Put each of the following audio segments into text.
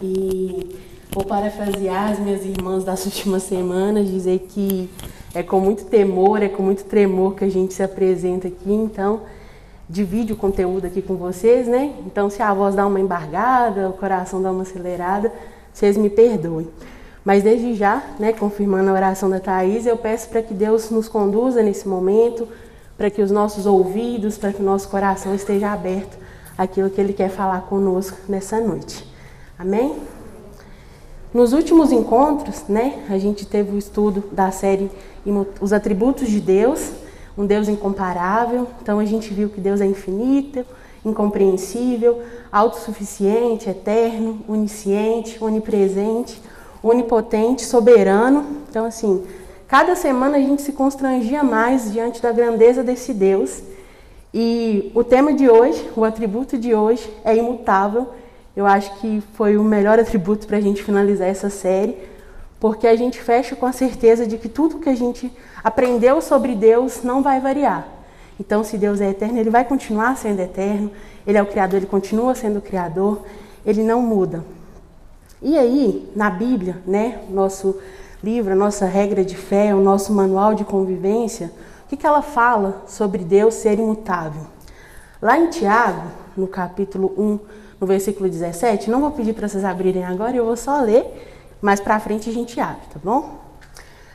E vou parafrasear as minhas irmãs das últimas semanas, dizer que é com muito temor, é com muito tremor que a gente se apresenta aqui, então divide o conteúdo aqui com vocês, né? Então se a voz dá uma embargada, o coração dá uma acelerada, vocês me perdoem. Mas desde já, né, confirmando a oração da Thaís, eu peço para que Deus nos conduza nesse momento, para que os nossos ouvidos, para que o nosso coração esteja aberto àquilo que Ele quer falar conosco nessa noite. Amém? Nos últimos encontros, né, a gente teve o estudo da série Os Atributos de Deus, um Deus incomparável. Então a gente viu que Deus é infinito, incompreensível, autossuficiente, eterno, onisciente, onipresente, onipotente, soberano. Então, assim, cada semana a gente se constrangia mais diante da grandeza desse Deus. E o tema de hoje, o atributo de hoje é imutável. Eu acho que foi o melhor atributo para a gente finalizar essa série, porque a gente fecha com a certeza de que tudo que a gente aprendeu sobre Deus não vai variar. Então, se Deus é eterno, ele vai continuar sendo eterno, ele é o Criador, ele continua sendo o Criador, ele não muda. E aí, na Bíblia, né, nosso livro, a nossa regra de fé, o nosso manual de convivência, o que, que ela fala sobre Deus ser imutável? Lá em Tiago, no capítulo 1, no versículo 17, não vou pedir para vocês abrirem agora, eu vou só ler, mas para frente a gente abre, tá bom?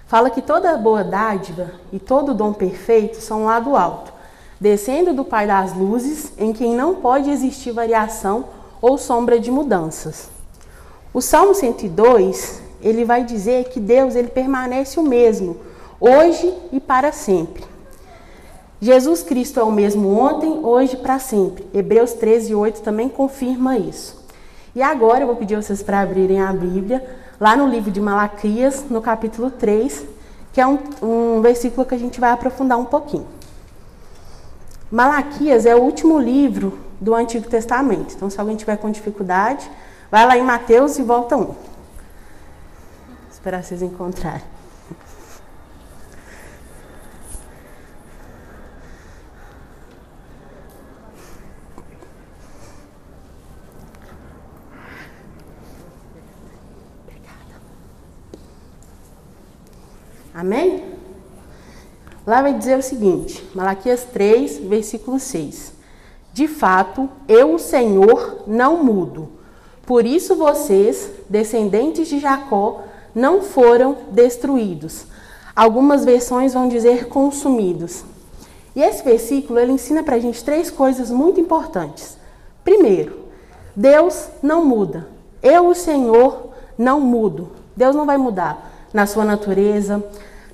Fala que toda boa dádiva e todo dom perfeito são lá do alto, descendo do Pai das luzes, em quem não pode existir variação ou sombra de mudanças. O Salmo 102, ele vai dizer que Deus ele permanece o mesmo, hoje e para sempre. Jesus Cristo é o mesmo ontem, hoje e para sempre. Hebreus 13, 8 também confirma isso. E agora eu vou pedir vocês para abrirem a Bíblia, lá no livro de Malaquias, no capítulo 3, que é um, um versículo que a gente vai aprofundar um pouquinho. Malaquias é o último livro do Antigo Testamento. Então, se alguém tiver com dificuldade, Vai lá em Mateus e volta um. Esperar vocês encontrarem. Amém? Lá vai dizer o seguinte, Malaquias 3, versículo 6. De fato, eu, o Senhor, não mudo. Por isso vocês, descendentes de Jacó, não foram destruídos. Algumas versões vão dizer consumidos. E esse versículo ele ensina para a gente três coisas muito importantes. Primeiro, Deus não muda. Eu, o Senhor, não mudo. Deus não vai mudar na sua natureza,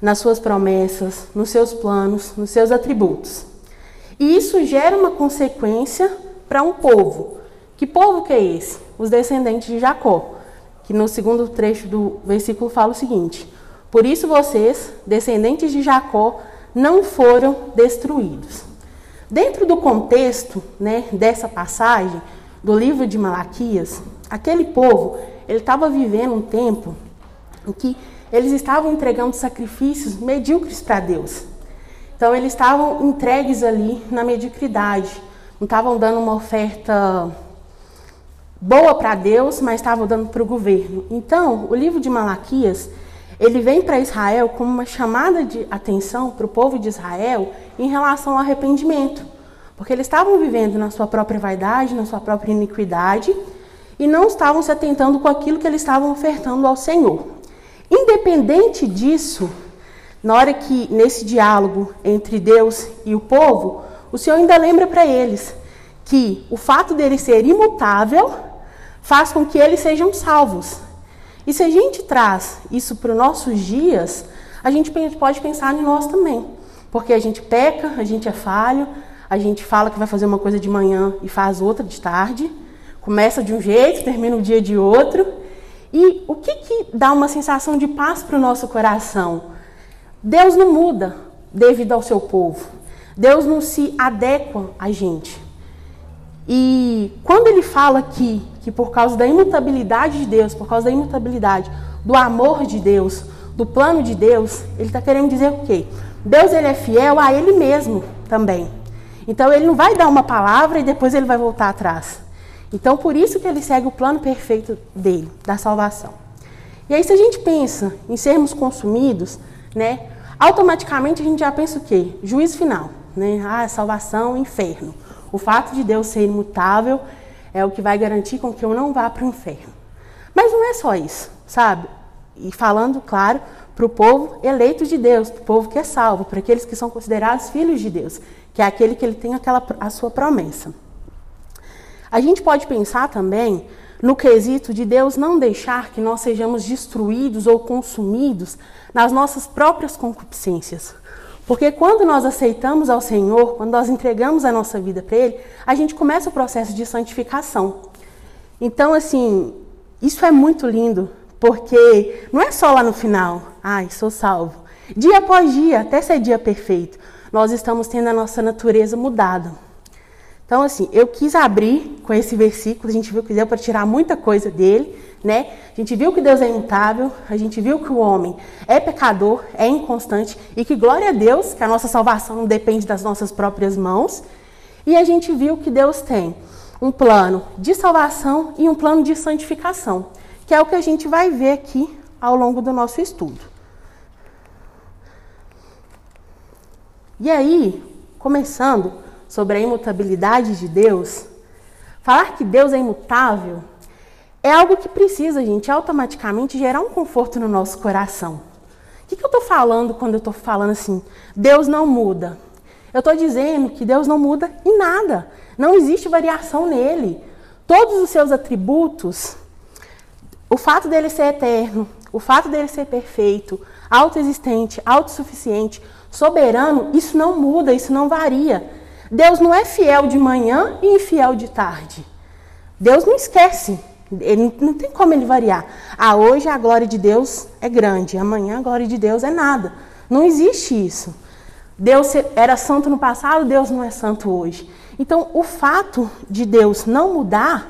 nas suas promessas, nos seus planos, nos seus atributos. E isso gera uma consequência para um povo. Que povo que é esse? os descendentes de Jacó, que no segundo trecho do versículo fala o seguinte: Por isso vocês, descendentes de Jacó, não foram destruídos. Dentro do contexto né, dessa passagem do livro de Malaquias, aquele povo ele estava vivendo um tempo em que eles estavam entregando sacrifícios medíocres para Deus. Então eles estavam entregues ali na mediocridade, não estavam dando uma oferta boa para Deus, mas estava dando para o governo. Então, o livro de Malaquias, ele vem para Israel como uma chamada de atenção para o povo de Israel em relação ao arrependimento. Porque eles estavam vivendo na sua própria vaidade, na sua própria iniquidade, e não estavam se atentando com aquilo que eles estavam ofertando ao Senhor. Independente disso, na hora que, nesse diálogo entre Deus e o povo, o Senhor ainda lembra para eles que o fato dele ser imutável faz com que eles sejam salvos. E se a gente traz isso para os nossos dias, a gente pode pensar em nós também. Porque a gente peca, a gente é falho, a gente fala que vai fazer uma coisa de manhã e faz outra de tarde, começa de um jeito, termina o dia de outro. E o que, que dá uma sensação de paz para o nosso coração? Deus não muda devido ao seu povo. Deus não se adequa a gente. E quando ele fala aqui que por causa da imutabilidade de Deus, por causa da imutabilidade do amor de Deus, do plano de Deus, ele está querendo dizer o quê? Deus ele é fiel a ele mesmo também. Então ele não vai dar uma palavra e depois ele vai voltar atrás. Então, por isso que ele segue o plano perfeito dele, da salvação. E aí, se a gente pensa em sermos consumidos, né, automaticamente a gente já pensa o quê? Juízo final, né? Ah, salvação, inferno. O fato de Deus ser imutável é o que vai garantir com que eu não vá para o inferno. Mas não é só isso, sabe? E falando, claro, para o povo eleito de Deus, para o povo que é salvo, para aqueles que são considerados filhos de Deus, que é aquele que ele tem aquela, a sua promessa. A gente pode pensar também no quesito de Deus não deixar que nós sejamos destruídos ou consumidos nas nossas próprias concupiscências. Porque quando nós aceitamos ao Senhor, quando nós entregamos a nossa vida para Ele, a gente começa o processo de santificação. Então, assim, isso é muito lindo, porque não é só lá no final, ai, sou salvo. Dia após dia, até ser dia perfeito, nós estamos tendo a nossa natureza mudada. Então, assim, eu quis abrir com esse versículo, a gente viu que deu para tirar muita coisa dele, né? A gente viu que Deus é imutável, a gente viu que o homem é pecador, é inconstante e que glória a Deus, que a nossa salvação não depende das nossas próprias mãos. E a gente viu que Deus tem um plano de salvação e um plano de santificação, que é o que a gente vai ver aqui ao longo do nosso estudo. E aí, começando sobre a imutabilidade de Deus, falar que Deus é imutável é algo que precisa, gente, automaticamente gerar um conforto no nosso coração. O que, que eu estou falando quando eu estou falando assim? Deus não muda. Eu estou dizendo que Deus não muda em nada. Não existe variação nele. Todos os seus atributos, o fato dele ser eterno, o fato dele ser perfeito, autoexistente, autossuficiente, soberano, isso não muda, isso não varia. Deus não é fiel de manhã e infiel de tarde. Deus não esquece. Ele não tem como ele variar. Ah, hoje a glória de Deus é grande, amanhã a glória de Deus é nada. Não existe isso. Deus era santo no passado, Deus não é santo hoje. Então, o fato de Deus não mudar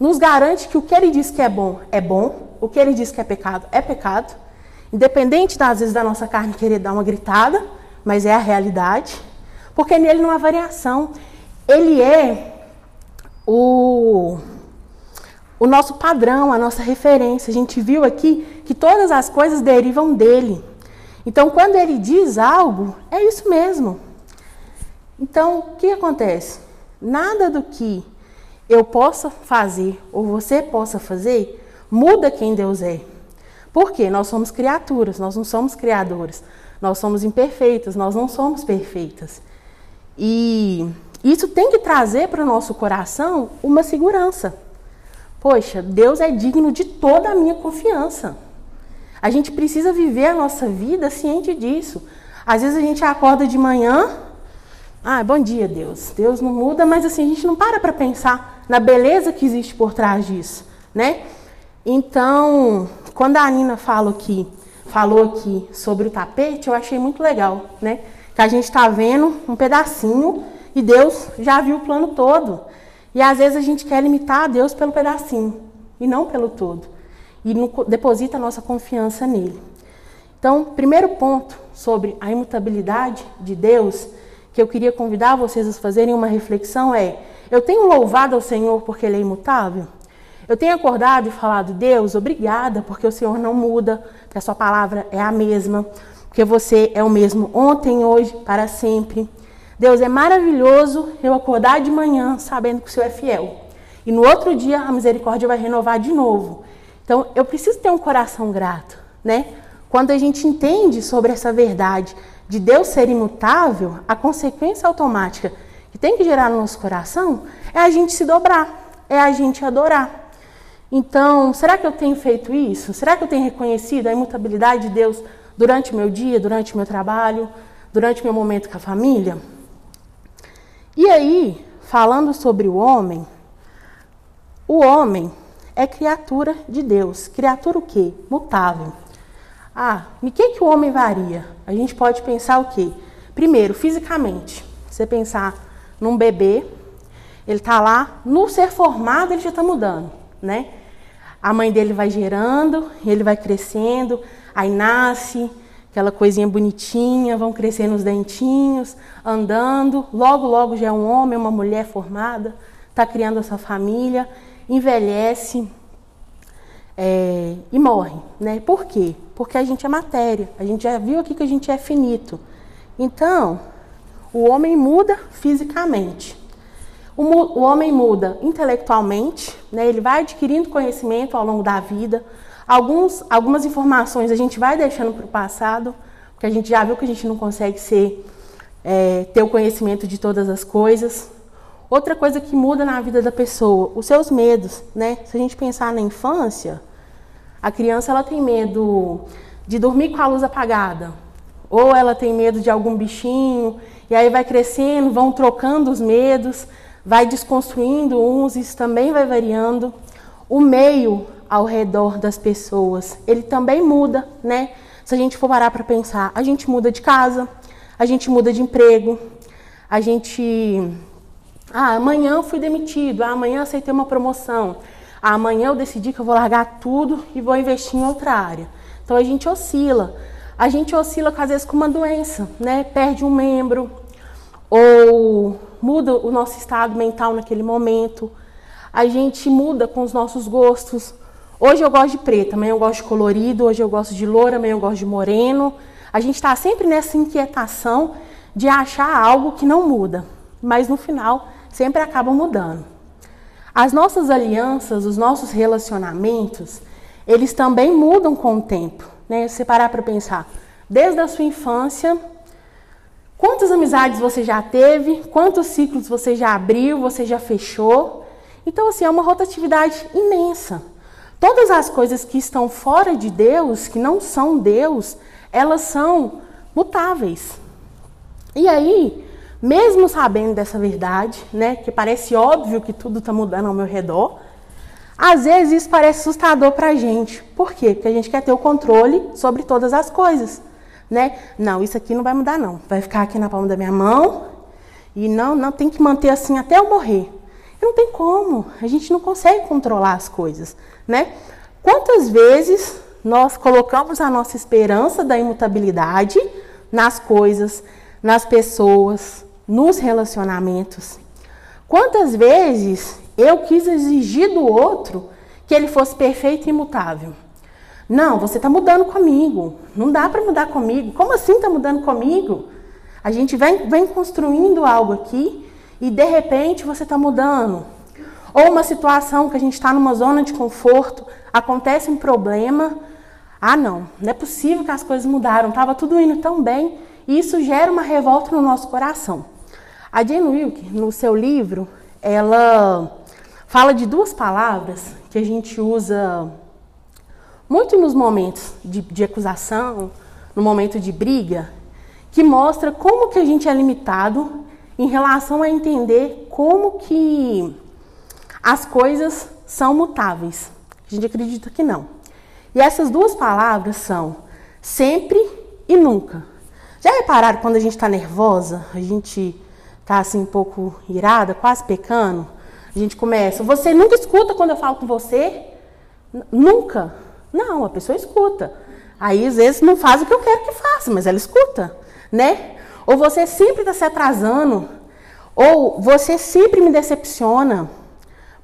nos garante que o que ele diz que é bom é bom, o que ele diz que é pecado é pecado, independente das vezes da nossa carne querer dar uma gritada, mas é a realidade, porque nele não há variação. Ele é o o nosso padrão, a nossa referência. A gente viu aqui que todas as coisas derivam dele. Então, quando ele diz algo, é isso mesmo. Então, o que acontece? Nada do que eu possa fazer ou você possa fazer muda quem Deus é. Por quê? Nós somos criaturas, nós não somos criadoras. Nós somos imperfeitas, nós não somos perfeitas. E isso tem que trazer para o nosso coração uma segurança. Poxa, Deus é digno de toda a minha confiança. A gente precisa viver a nossa vida ciente disso. Às vezes a gente acorda de manhã, ah, bom dia, Deus. Deus não muda, mas assim, a gente não para para pensar na beleza que existe por trás disso, né? Então, quando a Nina fala aqui, falou aqui sobre o tapete, eu achei muito legal, né? Que a gente está vendo um pedacinho e Deus já viu o plano todo. E às vezes a gente quer limitar a Deus pelo pedacinho e não pelo todo. E deposita a nossa confiança nele. Então, primeiro ponto sobre a imutabilidade de Deus, que eu queria convidar vocês a fazerem uma reflexão é: eu tenho louvado ao Senhor porque ele é imutável? Eu tenho acordado e falado, Deus, obrigada, porque o Senhor não muda, porque a sua palavra é a mesma, porque você é o mesmo ontem, hoje, para sempre. Deus, é maravilhoso eu acordar de manhã sabendo que o Senhor é fiel. E no outro dia a misericórdia vai renovar de novo. Então eu preciso ter um coração grato, né? Quando a gente entende sobre essa verdade de Deus ser imutável, a consequência automática que tem que gerar no nosso coração é a gente se dobrar, é a gente adorar. Então, será que eu tenho feito isso? Será que eu tenho reconhecido a imutabilidade de Deus durante o meu dia, durante o meu trabalho, durante o meu momento com a família? E aí, falando sobre o homem, o homem é criatura de Deus. Criatura o quê? Mutável. Ah, em que, que o homem varia? A gente pode pensar o quê? Primeiro, fisicamente. Você pensar num bebê, ele está lá, no ser formado ele já está mudando, né? A mãe dele vai gerando, ele vai crescendo, aí nasce, aquela coisinha bonitinha, vão crescendo os dentinhos, andando, logo, logo já é um homem, uma mulher formada, está criando a sua família, envelhece é, e morre. Né? Por quê? Porque a gente é matéria. A gente já viu aqui que a gente é finito. Então, o homem muda fisicamente. O, o homem muda intelectualmente, né? ele vai adquirindo conhecimento ao longo da vida. Alguns, algumas informações a gente vai deixando para o passado, porque a gente já viu que a gente não consegue ser, é, ter o conhecimento de todas as coisas. Outra coisa que muda na vida da pessoa, os seus medos, né? Se a gente pensar na infância, a criança ela tem medo de dormir com a luz apagada, ou ela tem medo de algum bichinho, e aí vai crescendo, vão trocando os medos, vai desconstruindo uns, isso também vai variando. O meio ao redor das pessoas, ele também muda, né? Se a gente for parar para pensar, a gente muda de casa, a gente muda de emprego, a gente ah, amanhã eu fui demitido, ah, amanhã aceitei uma promoção, ah, amanhã eu decidi que eu vou largar tudo e vou investir em outra área. Então a gente oscila. A gente oscila às vezes com uma doença, né? Perde um membro ou muda o nosso estado mental naquele momento. A gente muda com os nossos gostos. Hoje eu gosto de preto, amanhã eu gosto de colorido, hoje eu gosto de loura, amanhã eu gosto de moreno. A gente está sempre nessa inquietação de achar algo que não muda, mas no final sempre acabam mudando. As nossas alianças, os nossos relacionamentos, eles também mudam com o tempo. Né? Se parar para pensar, desde a sua infância, quantas amizades você já teve, quantos ciclos você já abriu, você já fechou. Então, assim, é uma rotatividade imensa. Todas as coisas que estão fora de Deus, que não são Deus, elas são mutáveis. E aí, mesmo sabendo dessa verdade, né, que parece óbvio que tudo está mudando ao meu redor, às vezes isso parece assustador para a gente. Por quê? Porque a gente quer ter o controle sobre todas as coisas, né? Não, isso aqui não vai mudar não, vai ficar aqui na palma da minha mão e não, não tem que manter assim até eu morrer. E não tem como, a gente não consegue controlar as coisas, né? Quantas vezes nós colocamos a nossa esperança da imutabilidade nas coisas, nas pessoas, nos relacionamentos. Quantas vezes eu quis exigir do outro que ele fosse perfeito e imutável? Não, você está mudando comigo. Não dá para mudar comigo. Como assim está mudando comigo? A gente vem, vem construindo algo aqui e de repente você está mudando. Ou uma situação que a gente está numa zona de conforto, acontece um problema. Ah, não, não é possível que as coisas mudaram, estava tudo indo tão bem. E isso gera uma revolta no nosso coração. A Jane Wilke, no seu livro, ela fala de duas palavras que a gente usa muito nos momentos de, de acusação, no momento de briga, que mostra como que a gente é limitado em relação a entender como que as coisas são mutáveis. A gente acredita que não. E essas duas palavras são sempre e nunca. Já repararam quando a gente está nervosa, a gente tá assim um pouco irada, quase pecando, a gente começa, você nunca escuta quando eu falo com você? Nunca. Não, a pessoa escuta. Aí às vezes não faz o que eu quero que faça, mas ela escuta, né? Ou você sempre está se atrasando, ou você sempre me decepciona.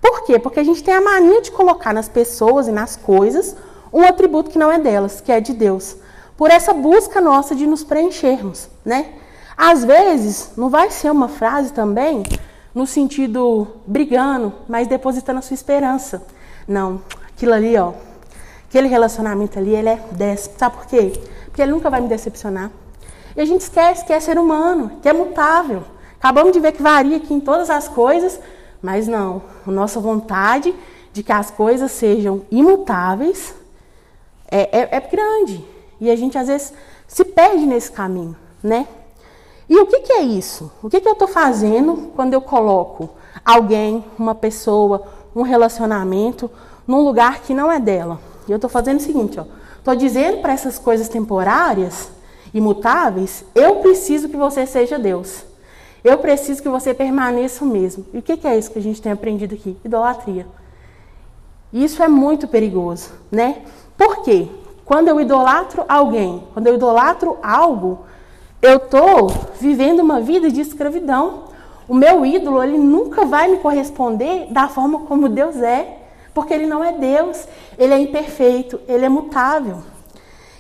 Por quê? Porque a gente tem a mania de colocar nas pessoas e nas coisas um atributo que não é delas, que é de Deus. Por essa busca nossa de nos preenchermos, né? Às vezes, não vai ser uma frase também no sentido brigando, mas depositando a sua esperança. Não, aquilo ali, ó, aquele relacionamento ali, ele é déspota. Sabe por quê? Porque ele nunca vai me decepcionar. E a gente esquece que é ser humano, que é mutável. Acabamos de ver que varia aqui em todas as coisas, mas não. A nossa vontade de que as coisas sejam imutáveis é, é, é grande. E a gente às vezes se perde nesse caminho, né? E o que, que é isso? O que, que eu estou fazendo quando eu coloco alguém, uma pessoa, um relacionamento num lugar que não é dela? E eu estou fazendo o seguinte, ó. Estou dizendo para essas coisas temporárias, imutáveis, eu preciso que você seja Deus. Eu preciso que você permaneça o mesmo. E o que, que é isso que a gente tem aprendido aqui? Idolatria. Isso é muito perigoso, né? Por quê? Quando eu idolatro alguém, quando eu idolatro algo, eu estou vivendo uma vida de escravidão, O meu ídolo, ele nunca vai me corresponder da forma como Deus é, porque ele não é Deus, ele é imperfeito, ele é mutável.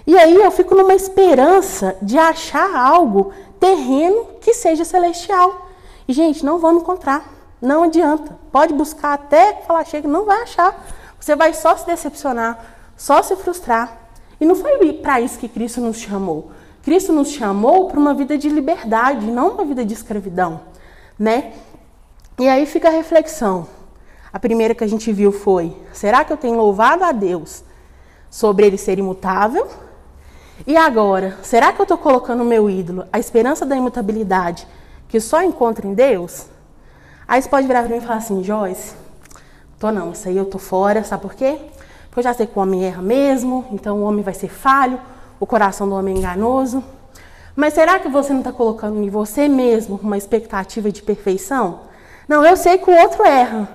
E aí eu fico numa esperança de achar algo terreno que seja celestial. E, gente, não vamos encontrar. Não adianta. Pode buscar até falar chega, não vai achar. Você vai só se decepcionar, só se frustrar. E não foi para isso que Cristo nos chamou. Cristo nos chamou para uma vida de liberdade, não uma vida de escravidão, né? E aí fica a reflexão. A primeira que a gente viu foi: será que eu tenho louvado a Deus sobre ele ser imutável? E agora, será que eu estou colocando o meu ídolo, a esperança da imutabilidade, que só encontra em Deus? Aí você pode virar para mim e falar assim, Joyce, tô não, isso aí eu tô fora, sabe por quê? Porque eu já sei que o homem erra mesmo, então o homem vai ser falho, o coração do homem é enganoso. Mas será que você não está colocando em você mesmo uma expectativa de perfeição? Não, eu sei que o outro erra,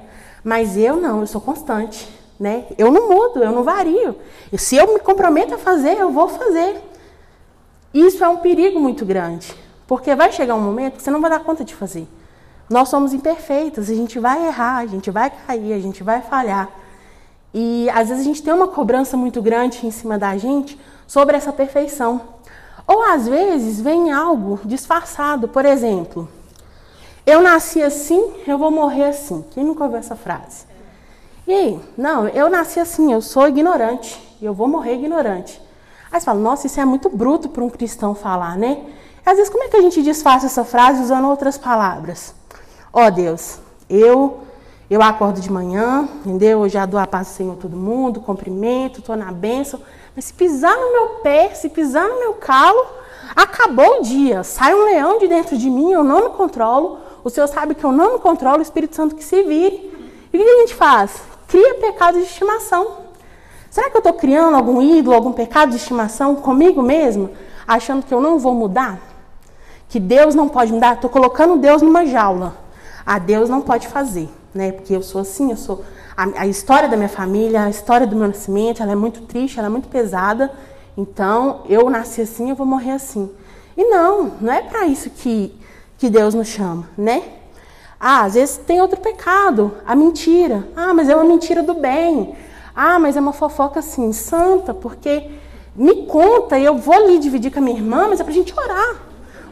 mas eu não, eu sou constante, né? Eu não mudo, eu não vario. E se eu me comprometo a fazer, eu vou fazer. Isso é um perigo muito grande, porque vai chegar um momento que você não vai dar conta de fazer. Nós somos imperfeitos, a gente vai errar, a gente vai cair, a gente vai falhar. E às vezes a gente tem uma cobrança muito grande em cima da gente sobre essa perfeição. Ou às vezes vem algo disfarçado, por exemplo, eu nasci assim, eu vou morrer assim. Quem nunca ouviu essa frase? E aí? Não, eu nasci assim, eu sou ignorante, eu vou morrer ignorante. Aí você fala, nossa, isso é muito bruto para um cristão falar, né? Às vezes, como é que a gente disfarça essa frase usando outras palavras? Ó oh, Deus, eu eu acordo de manhã, entendeu? Eu já dou a paz do Senhor todo mundo, cumprimento, estou na bênção. Mas se pisar no meu pé, se pisar no meu calo, acabou o dia. Sai um leão de dentro de mim, eu não me controlo. O Senhor sabe que eu não controlo, o Espírito Santo que se vire. E o que a gente faz? Cria pecado de estimação. Será que eu estou criando algum ídolo, algum pecado de estimação comigo mesmo, achando que eu não vou mudar? Que Deus não pode mudar? Estou colocando Deus numa jaula. Ah, Deus não pode fazer, né? Porque eu sou assim, eu sou. A, a história da minha família, a história do meu nascimento, ela é muito triste, ela é muito pesada. Então, eu nasci assim, eu vou morrer assim. E não, não é para isso que, que Deus nos chama, né? Ah, às vezes tem outro pecado, a mentira. Ah, mas é uma mentira do bem. Ah, mas é uma fofoca assim, santa, porque me conta e eu vou ali dividir com a minha irmã, mas é pra gente orar.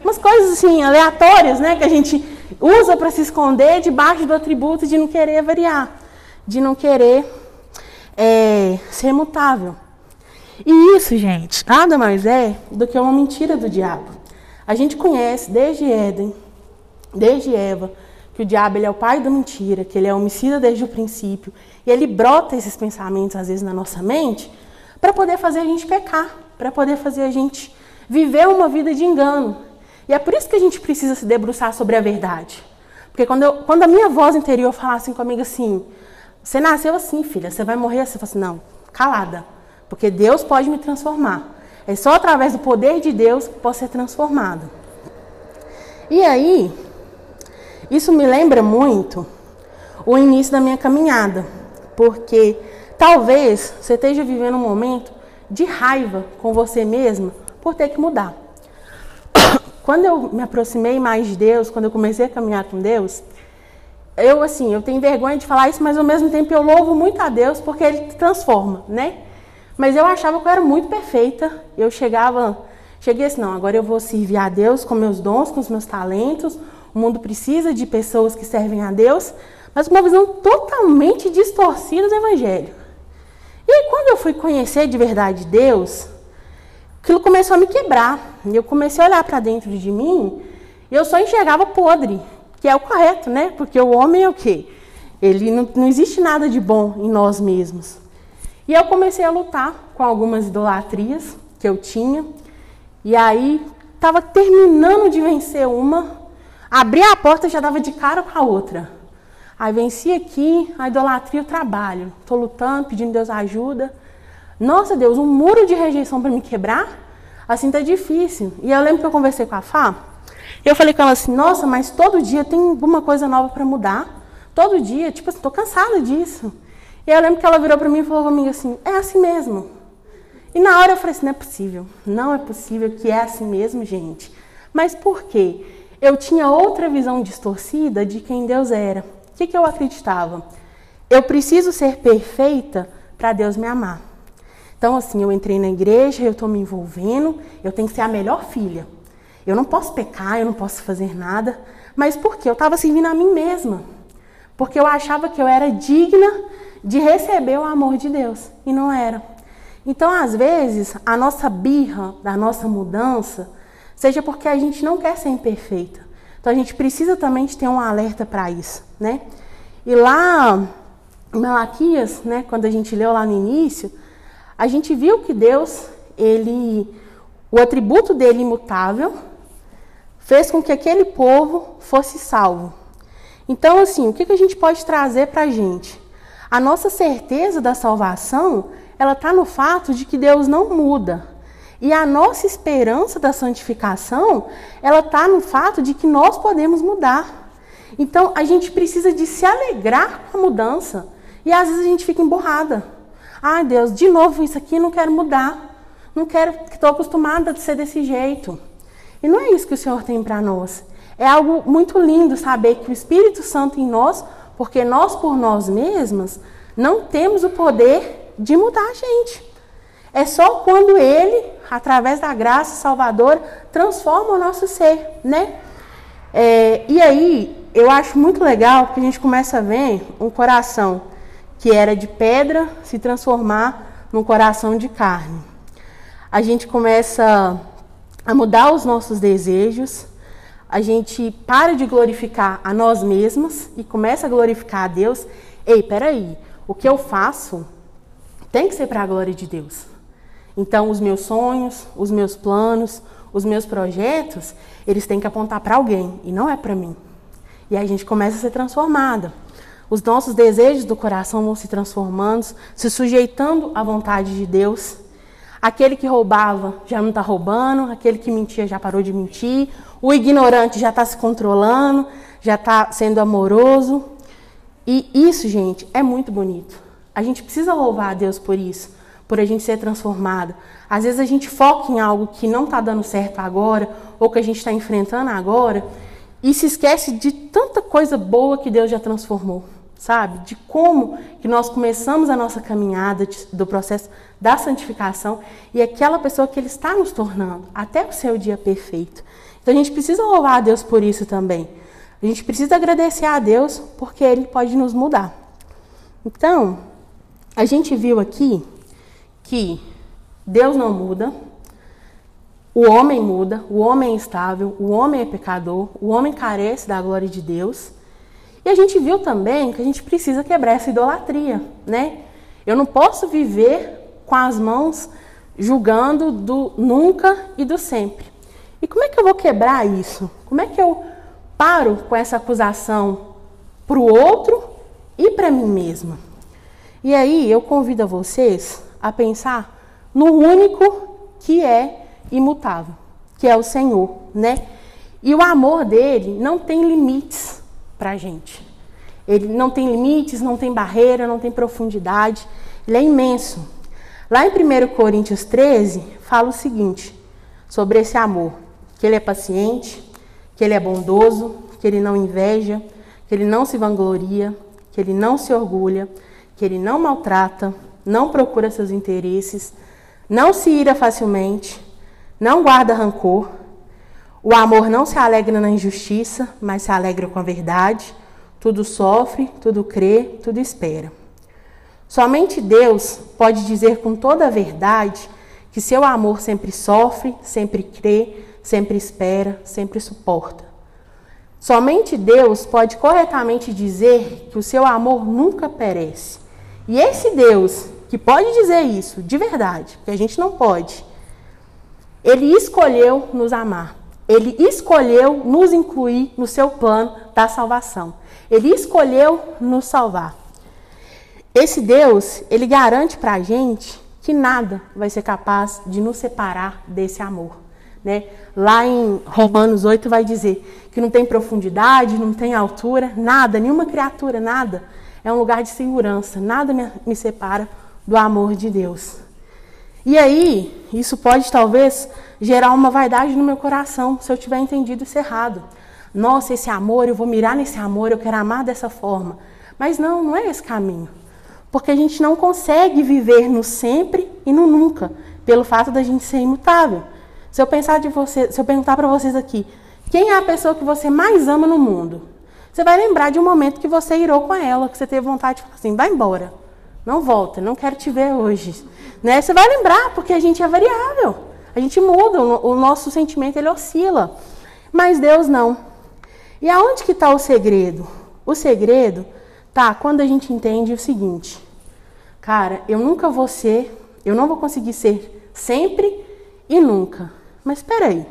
Umas coisas assim, aleatórias, né, que a gente usa para se esconder debaixo do atributo de não querer variar, de não querer é, ser mutável. E isso, gente, nada mais é do que uma mentira do diabo. A gente conhece desde Éden, desde Eva, que o diabo ele é o pai da mentira, que ele é homicida desde o princípio, e ele brota esses pensamentos às vezes na nossa mente para poder fazer a gente pecar, para poder fazer a gente viver uma vida de engano. E é por isso que a gente precisa se debruçar sobre a verdade. Porque quando, eu, quando a minha voz interior falasse assim comigo assim, você nasceu assim, filha, você vai morrer assim, eu falo assim, não, calada. Porque Deus pode me transformar. É só através do poder de Deus que posso ser transformado. E aí, isso me lembra muito o início da minha caminhada. Porque talvez você esteja vivendo um momento de raiva com você mesma por ter que mudar. Quando eu me aproximei mais de Deus, quando eu comecei a caminhar com Deus, eu assim, eu tenho vergonha de falar isso, mas ao mesmo tempo eu louvo muito a Deus porque ele transforma, né? Mas eu achava que eu era muito perfeita. Eu chegava, cheguei assim, não, agora eu vou servir a Deus com meus dons, com os meus talentos. O mundo precisa de pessoas que servem a Deus, mas uma visão totalmente distorcida do evangelho. E aí, quando eu fui conhecer de verdade Deus, aquilo começou a me quebrar. E eu comecei a olhar para dentro de mim e eu só enxergava podre, que é o correto, né? Porque o homem é o quê? Ele não, não existe nada de bom em nós mesmos. E eu comecei a lutar com algumas idolatrias que eu tinha. E aí estava terminando de vencer uma, abri a porta já dava de cara com a outra. Aí venci aqui, a idolatria, o trabalho. Estou lutando, pedindo Deus ajuda. Nossa Deus, um muro de rejeição para me quebrar? Assim tá difícil. E eu lembro que eu conversei com a Fá. Eu falei com ela assim: Nossa, mas todo dia tem alguma coisa nova para mudar. Todo dia, tipo assim, tô cansada disso. E eu lembro que ela virou para mim e falou comigo assim: é assim mesmo. E na hora eu falei assim: não é possível. Não é possível que é assim mesmo, gente. Mas por quê? Eu tinha outra visão distorcida de quem Deus era. O que, que eu acreditava? Eu preciso ser perfeita para Deus me amar. Então, assim, eu entrei na igreja, eu estou me envolvendo, eu tenho que ser a melhor filha. Eu não posso pecar, eu não posso fazer nada. Mas por quê? Eu estava servindo a mim mesma. Porque eu achava que eu era digna de receber o amor de Deus. E não era. Então, às vezes, a nossa birra da nossa mudança, seja porque a gente não quer ser imperfeita. Então, a gente precisa também de ter um alerta para isso, né? E lá, em Malaquias, né, quando a gente leu lá no início, a gente viu que Deus, ele, o atributo dele imutável, fez com que aquele povo fosse salvo. Então, assim, o que, a gente pode trazer para a gente? A nossa certeza da salvação, ela está no fato de que Deus não muda. E a nossa esperança da santificação, ela está no fato de que nós podemos mudar. Então, a gente precisa de se alegrar com a mudança. E às vezes a gente fica emborrada. Ai, Deus, de novo isso aqui, não quero mudar. Não quero, estou acostumada a ser desse jeito. E não é isso que o Senhor tem para nós. É algo muito lindo saber que o Espírito Santo em nós, porque nós por nós mesmas, não temos o poder de mudar a gente. É só quando Ele, através da graça salvadora, transforma o nosso ser, né? É, e aí, eu acho muito legal que a gente começa a ver um coração que era de pedra se transformar num coração de carne. A gente começa a mudar os nossos desejos, a gente para de glorificar a nós mesmos e começa a glorificar a Deus. Ei, peraí, o que eu faço tem que ser para a glória de Deus. Então, os meus sonhos, os meus planos, os meus projetos, eles têm que apontar para alguém e não é para mim. E aí a gente começa a ser transformada. Os nossos desejos do coração vão se transformando, se sujeitando à vontade de Deus. Aquele que roubava já não está roubando, aquele que mentia já parou de mentir, o ignorante já está se controlando, já está sendo amoroso. E isso, gente, é muito bonito. A gente precisa louvar a Deus por isso, por a gente ser transformado. Às vezes a gente foca em algo que não está dando certo agora, ou que a gente está enfrentando agora, e se esquece de tanta coisa boa que Deus já transformou sabe? De como que nós começamos a nossa caminhada de, do processo da santificação e aquela pessoa que Ele está nos tornando até o seu dia perfeito. Então a gente precisa louvar a Deus por isso também. A gente precisa agradecer a Deus porque Ele pode nos mudar. Então, a gente viu aqui que Deus não muda, o homem muda, o homem é instável, o homem é pecador, o homem carece da glória de Deus. E a gente viu também que a gente precisa quebrar essa idolatria, né? Eu não posso viver com as mãos julgando do nunca e do sempre. E como é que eu vou quebrar isso? Como é que eu paro com essa acusação para o outro e para mim mesma? E aí eu convido a vocês a pensar no único que é imutável, que é o Senhor, né? E o amor dele não tem limites para a gente. Ele não tem limites, não tem barreira, não tem profundidade, ele é imenso. Lá em 1 Coríntios 13, fala o seguinte sobre esse amor: que ele é paciente, que ele é bondoso, que ele não inveja, que ele não se vangloria, que ele não se orgulha, que ele não maltrata, não procura seus interesses, não se ira facilmente, não guarda rancor o amor não se alegra na injustiça, mas se alegra com a verdade. Tudo sofre, tudo crê, tudo espera. Somente Deus pode dizer com toda a verdade que seu amor sempre sofre, sempre crê, sempre espera, sempre suporta. Somente Deus pode corretamente dizer que o seu amor nunca perece. E esse Deus que pode dizer isso de verdade, que a gente não pode, ele escolheu nos amar. Ele escolheu nos incluir no seu plano da salvação. Ele escolheu nos salvar. Esse Deus, ele garante para a gente que nada vai ser capaz de nos separar desse amor. Né? Lá em Romanos 8 vai dizer que não tem profundidade, não tem altura, nada, nenhuma criatura, nada. É um lugar de segurança, nada me, separa do amor de Deus. E aí, isso pode talvez gerar uma vaidade no meu coração, se eu tiver entendido isso errado. nossa, esse amor, eu vou mirar nesse amor, eu quero amar dessa forma. Mas não, não é esse caminho. Porque a gente não consegue viver no sempre e no nunca, pelo fato da gente ser imutável. Se eu pensar de você, se eu perguntar para vocês aqui, quem é a pessoa que você mais ama no mundo? Você vai lembrar de um momento que você irou com ela, que você teve vontade de falar assim, vai embora. Não volta, não quero te ver hoje. Né? Você vai lembrar, porque a gente é variável. A gente muda, o nosso sentimento ele oscila. Mas Deus não. E aonde que está o segredo? O segredo tá quando a gente entende o seguinte: cara, eu nunca vou ser, eu não vou conseguir ser sempre e nunca. Mas espera aí.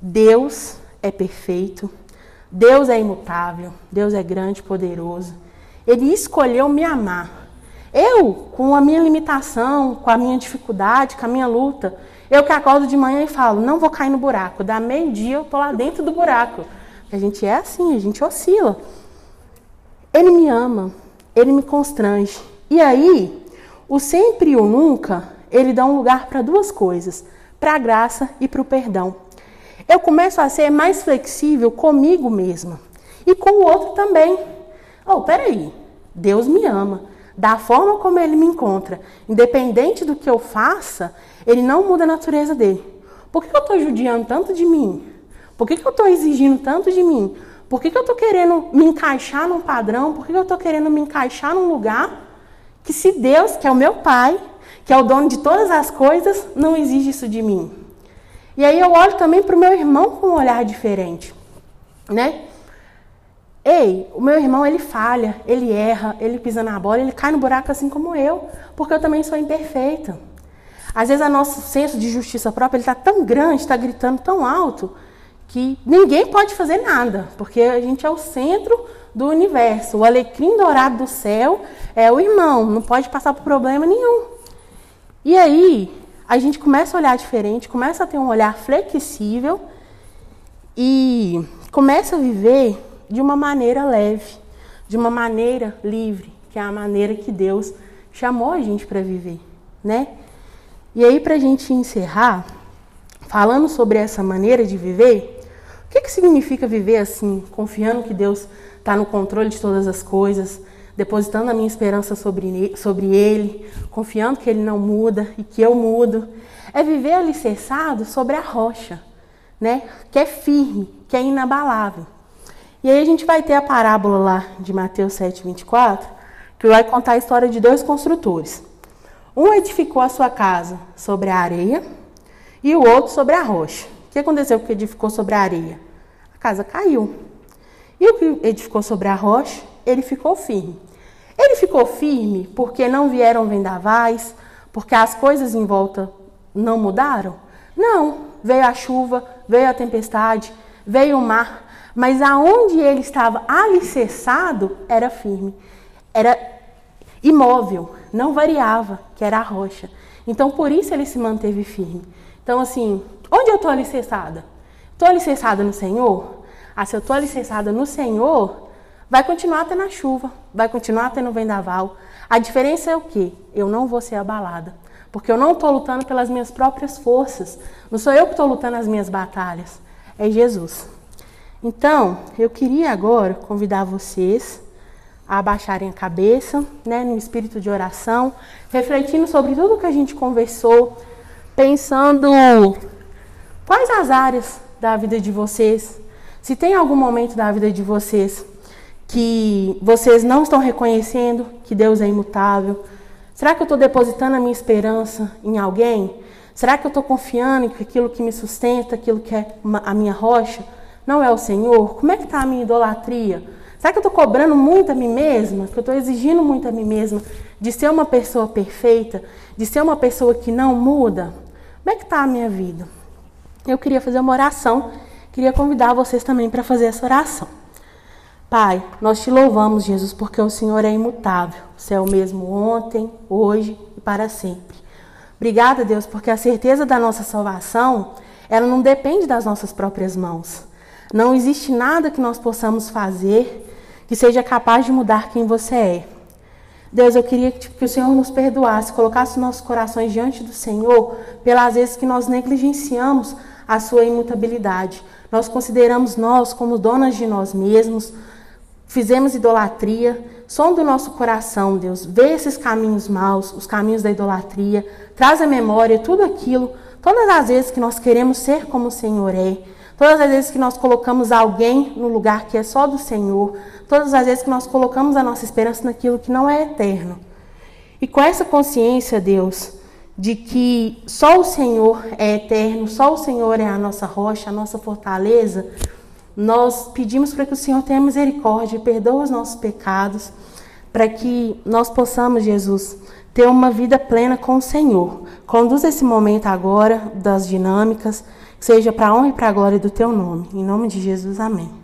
Deus é perfeito, Deus é imutável, Deus é grande, poderoso. Ele escolheu me amar. Eu, com a minha limitação, com a minha dificuldade, com a minha luta, eu que acordo de manhã e falo, não vou cair no buraco. Da meio-dia eu tô lá dentro do buraco. A gente é assim, a gente oscila. Ele me ama, ele me constrange. E aí, o sempre e o nunca, ele dá um lugar para duas coisas: para a graça e para o perdão. Eu começo a ser mais flexível comigo mesma e com o outro também. Oh, peraí, Deus me ama da forma como ele me encontra, independente do que eu faça, ele não muda a natureza dele. Por que eu estou judiando tanto de mim? Por que, eu estou exigindo tanto de mim? Por que, eu estou querendo me encaixar num padrão? Por que, eu estou querendo me encaixar num lugar que, se Deus, que é o meu Pai, que é o dono de todas as coisas, não exige isso de mim? E aí eu olho também para o meu irmão com um olhar diferente, né? Ei, o meu irmão ele falha, ele erra, ele pisa na bola, ele cai no buraco assim como eu, porque eu também sou imperfeita. Às vezes o nosso senso de justiça própria está tão grande, está gritando tão alto, que ninguém pode fazer nada, porque a gente é o centro do universo. O alecrim dourado do céu é o irmão, não pode passar por problema nenhum. E aí a gente começa a olhar diferente, começa a ter um olhar flexível e começa a viver de uma maneira leve, de uma maneira livre, que é a maneira que Deus chamou a gente para viver, né? E aí, para a gente encerrar, falando sobre essa maneira de viver, o que, que significa viver assim, confiando que Deus está no controle de todas as coisas, depositando a minha esperança sobre, sobre Ele, confiando que Ele não muda e que eu mudo? É viver alicerçado sobre a rocha, né? Que é firme, que é inabalável. E aí a gente vai ter a parábola lá de Mateus 7, 24, que vai contar a história de dois construtores. Um edificou a sua casa sobre a areia e o outro sobre a rocha. O que aconteceu com o que edificou sobre a areia? A casa caiu. E o que edificou sobre a rocha, ele ficou firme. Ele ficou firme porque não vieram vendavais, porque as coisas em volta não mudaram? Não. Veio a chuva, veio a tempestade, veio o mar, mas aonde ele estava alicerçado era firme, era imóvel, não variava, que era a rocha. Então por isso ele se manteve firme. Então assim, onde eu estou alicerçada? Estou alicerçada no Senhor? Ah, se eu estou alicerçada no Senhor, vai continuar tendo a chuva, vai continuar tendo vendaval. A diferença é o quê? Eu não vou ser abalada. Porque eu não estou lutando pelas minhas próprias forças. Não sou eu que estou lutando as minhas batalhas. É Jesus. Então, eu queria agora convidar vocês a abaixarem a cabeça, né, no espírito de oração, refletindo sobre tudo que a gente conversou, pensando quais as áreas da vida de vocês, se tem algum momento da vida de vocês que vocês não estão reconhecendo que Deus é imutável. Será que eu estou depositando a minha esperança em alguém? Será que eu estou confiando em aquilo que me sustenta, aquilo que é a minha rocha? não é o Senhor? Como é que está a minha idolatria? Será que eu estou cobrando muito a mim mesma? Que eu estou exigindo muito a mim mesma de ser uma pessoa perfeita, de ser uma pessoa que não muda? Como é que está a minha vida? Eu queria fazer uma oração, queria convidar vocês também para fazer essa oração. Pai, nós te louvamos, Jesus, porque o Senhor é imutável. Você é o mesmo ontem, hoje e para sempre. Obrigada, Deus, porque a certeza da nossa salvação, ela não depende das nossas próprias mãos. Não existe nada que nós possamos fazer que seja capaz de mudar quem você é. Deus, eu queria que o Senhor nos perdoasse, colocasse nossos corações diante do Senhor pelas vezes que nós negligenciamos a sua imutabilidade. Nós consideramos nós como donas de nós mesmos, fizemos idolatria, som do nosso coração, Deus, vê esses caminhos maus, os caminhos da idolatria, traz à memória tudo aquilo, todas as vezes que nós queremos ser como o Senhor é, todas as vezes que nós colocamos alguém no lugar que é só do Senhor, todas as vezes que nós colocamos a nossa esperança naquilo que não é eterno. E com essa consciência, Deus, de que só o Senhor é eterno, só o Senhor é a nossa rocha, a nossa fortaleza, nós pedimos para que o Senhor tenha misericórdia e perdoe os nossos pecados, para que nós possamos, Jesus, ter uma vida plena com o Senhor. Conduz esse momento agora das dinâmicas, seja para a honra e para a glória do teu nome. Em nome de Jesus, amém.